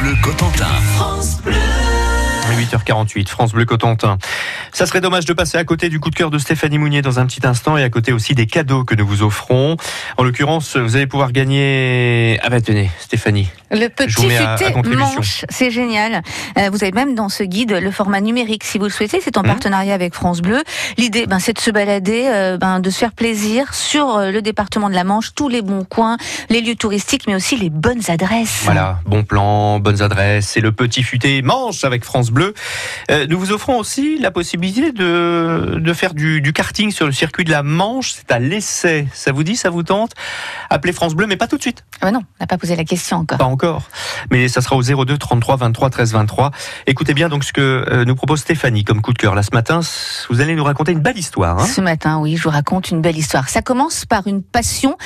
Bleu Cotentin. 8h48, France Bleu Cotentin. Ça serait dommage de passer à côté du coup de cœur de Stéphanie Mounier dans un petit instant et à côté aussi des cadeaux que nous vous offrons. En l'occurrence, vous allez pouvoir gagner. Ah bah tenez, Stéphanie. Le petit futé manche, c'est génial. Euh, vous avez même dans ce guide le format numérique si vous le souhaitez. C'est en Mhm. partenariat avec France Bleu. L'idée, ben, c'est de se balader, euh, ben, de se faire plaisir sur euh, le département de la Manche, tous les bons coins, les lieux touristiques, mais aussi les bonnes adresses. Voilà, bon plan, bonnes adresses, c'est le petit futé manche avec France Bleu. Euh, nous vous offrons aussi la possibilité de, de faire du, du karting sur le circuit de la Manche. C'est à l'essai. Ça vous dit, ça vous tente? Appelez France Bleu, mais pas tout de suite. Ah ben non, on n'a pas posé la question encore. Pas encore. Mais ça sera au 02 33 23 13 23. Écoutez bien donc ce que euh, nous propose Stéphanie comme coup de cœur. Là ce matin, vous allez nous raconter une belle histoire. hein Ce matin, oui, je vous raconte une belle histoire. Ça commence par une passion,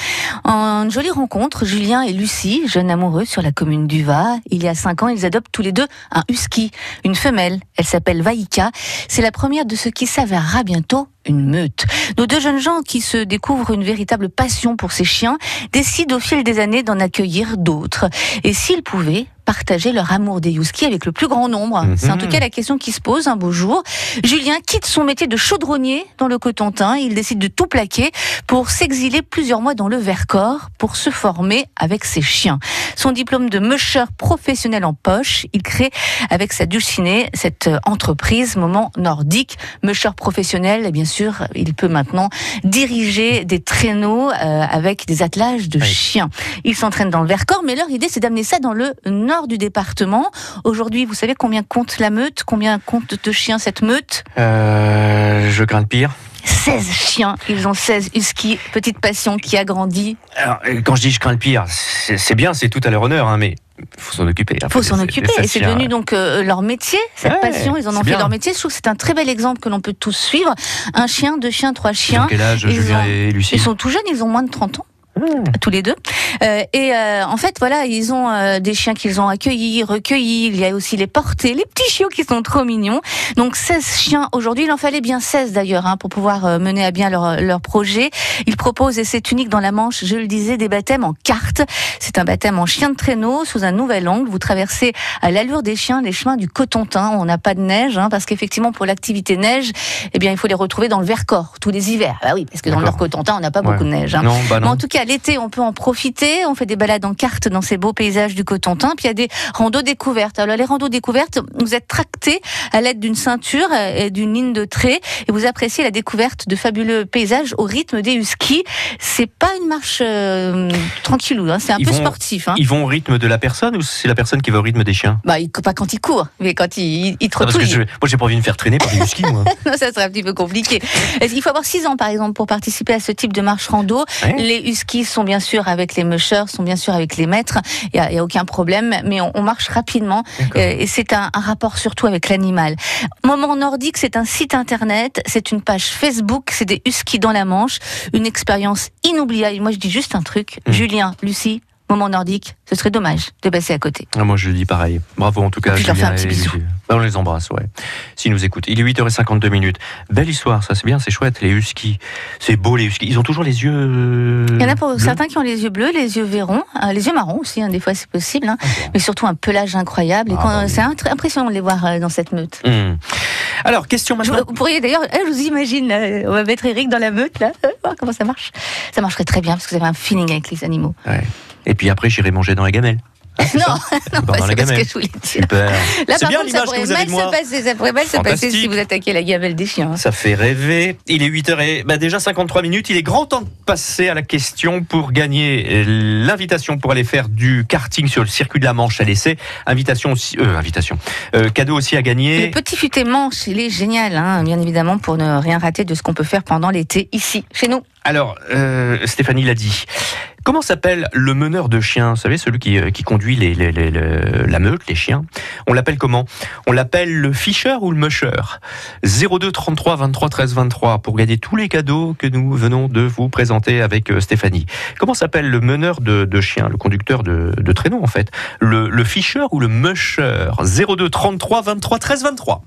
une jolie rencontre. Julien et Lucie, jeunes amoureux sur la commune du Va. Il y a cinq ans, ils adoptent tous les deux un husky, une femelle. Elle s'appelle Vaïka. C'est la première de ce qui s'avérera bientôt une meute. Nos deux jeunes gens qui se découvrent une véritable passion pour ces chiens décident au fil des années d'en accueillir d'autres. Et s'ils pouvaient partager leur amour des huskies avec le plus grand nombre. Mhm. C'est en tout cas la question qui se pose un beau jour. Julien quitte son métier de chaudronnier dans le Cotentin. Il décide de tout plaquer pour s'exiler plusieurs mois dans le Vercors pour se former avec ses chiens. Son diplôme de musher professionnel en poche, il crée avec sa dulcinée cette entreprise Moment Nordique. Musher professionnel, bien sûr, il peut maintenant diriger des traîneaux euh, avec des attelages de Oui. chiens. Il s'entraîne dans le Vercors, mais leur idée, c'est d'amener ça dans le nord du département. Aujourd'hui, vous savez combien compte la meute? Combien compte de chiens cette meute? Euh, je crains le pire. 16 chiens. Ils ont 16 huskies. Petite passion qui a grandi. Alors, quand je dis je crains le pire, c'est c'est bien, c'est tout à leur honneur, hein, mais faut s'en occuper. Il faut s'en occuper. Et c'est devenu donc euh, leur métier, cette Ouais, passion. Ils en ont fait bien. leur métier. Je trouve que c'est un très bel exemple que l'on peut tous suivre. Un chien, deux chiens, trois chiens. Quel âge, Ils Julien ont- et Lucie? Ils sont tout jeunes, ils ont moins de 30 ans. Mmh. tous les deux. Euh, et euh, en fait, voilà, ils ont euh, des chiens qu'ils ont accueillis, recueillis. Il y a aussi les portés, les petits chiots qui sont trop mignons. Donc 16 chiens aujourd'hui. Il en fallait bien 16 d'ailleurs hein, pour pouvoir euh, mener à bien leur, leur projet. Ils proposent, et c'est unique dans la Manche, je le disais, des baptêmes en carte. C'est un baptême en chien de traîneau sous un nouvel angle. Vous traversez à l'allure des chiens les chemins du Cotentin. On n'a pas de neige hein, parce qu'effectivement pour l'activité neige, eh bien il faut les retrouver dans le Vercors tous les hivers. Ah oui, parce que dans le. Nord-Cotentin, on n'a pas Ouais. beaucoup de neige. hein. Non, bah Mais en tout cas, l'été, on peut en profiter. On fait des balades en carte dans ces beaux paysages du Cotentin. Puis il y a des randos découvertes. Alors les randos découvertes, vous êtes tractés à l'aide d'une ceinture et d'une ligne de trait et vous appréciez la découverte de fabuleux paysages au rythme des huskies. C'est pas une marche euh, tranquillou, hein. c'est un Ils peu vont- sportif. Hein. Ils vont au rythme de la personne ou c'est la personne qui va au rythme des chiens? Bah, il, pas quand il court, mais quand il, il, il Ah, parce que je- Moi, j'ai pas envie de me faire traîner par des huskies, moi. Non, ça serait un petit peu compliqué. Il faut avoir 6 ans, par exemple, pour participer à ce type de marche rando? Ouais. Les huskies sont bien sûr avec les mushers, sont bien sûr avec les maîtres. Il n'y a, il y a aucun problème, mais on, on marche rapidement. Euh, et c'est un, un rapport surtout avec l'animal. Moment Nordique, c'est un site internet, c'est une page Facebook, c'est des huskies dans la Manche. Une expérience inoubliable. Moi, je dis juste un truc. Mm. Julien, Lucie, Moment Nordique, ce serait dommage de passer à côté. Ah, moi, je dis pareil. Bravo, en tout cas. Je leur fais un petit bisou. Bah, on les embrasse, ouais. S'ils nous écoutent. Il est 8h52 minutes. Belle histoire, ça, c'est bien, c'est chouette. Les huskies. C'est beau, les huskies. Ils ont toujours les yeux. Il y en a pour bleus certains qui ont les yeux bleus, les yeux verrons, euh, les yeux marrons aussi, hein, des fois c'est possible. hein. Ah, mais surtout un pelage incroyable. Ah, bah oui. c'est impressionnant de les voir euh, dans cette meute. Hum. Alors, question Je- maintenant. vous pourriez d'ailleurs, euh, je vous imagine, euh, on va mettre Eric dans la meute là, euh, voir comment ça marche. Ça marcherait très bien parce que vous avez un feeling avec les animaux. Ouais. Et puis après, j'irai manger dans la gamelle. non, non, Bah, pas dans la c'est pas ce gamelle. que je voulais dire. Super. Là, par bien contre, ça pourrait mal se passer, ça pourrait mal se passer si vous attaquez la gamelle des chiens. Ça fait rêver. Il est 8h et bah déjà 53 minutes. Il est grand temps de passer à la question pour gagner euh, l'invitation pour aller faire du karting sur le circuit de la Manche à l'essai. Invitation aussi, euh, invitation. Euh, cadeau aussi à Le gagner. petit futé manche, il est génial, hein, bien évidemment, pour ne rien rater de ce qu'on peut faire pendant l'été ici, chez nous. Alors, euh, Stéphanie l'a dit. Comment s'appelle le meneur de chiens Vous savez, celui qui, euh, conduit les, les- les- le- la meute, les chiens? On l'appelle comment? On l'appelle le fisher ou le musher 02 33 23 13 23 pour gagner tous les cadeaux que nous venons de vous présenter avec euh, Stéphanie. Comment s'appelle le meneur de, de chiens, le conducteur de, de traîneau en fait? Le, le fisher ou le musher 02 33 23 13 23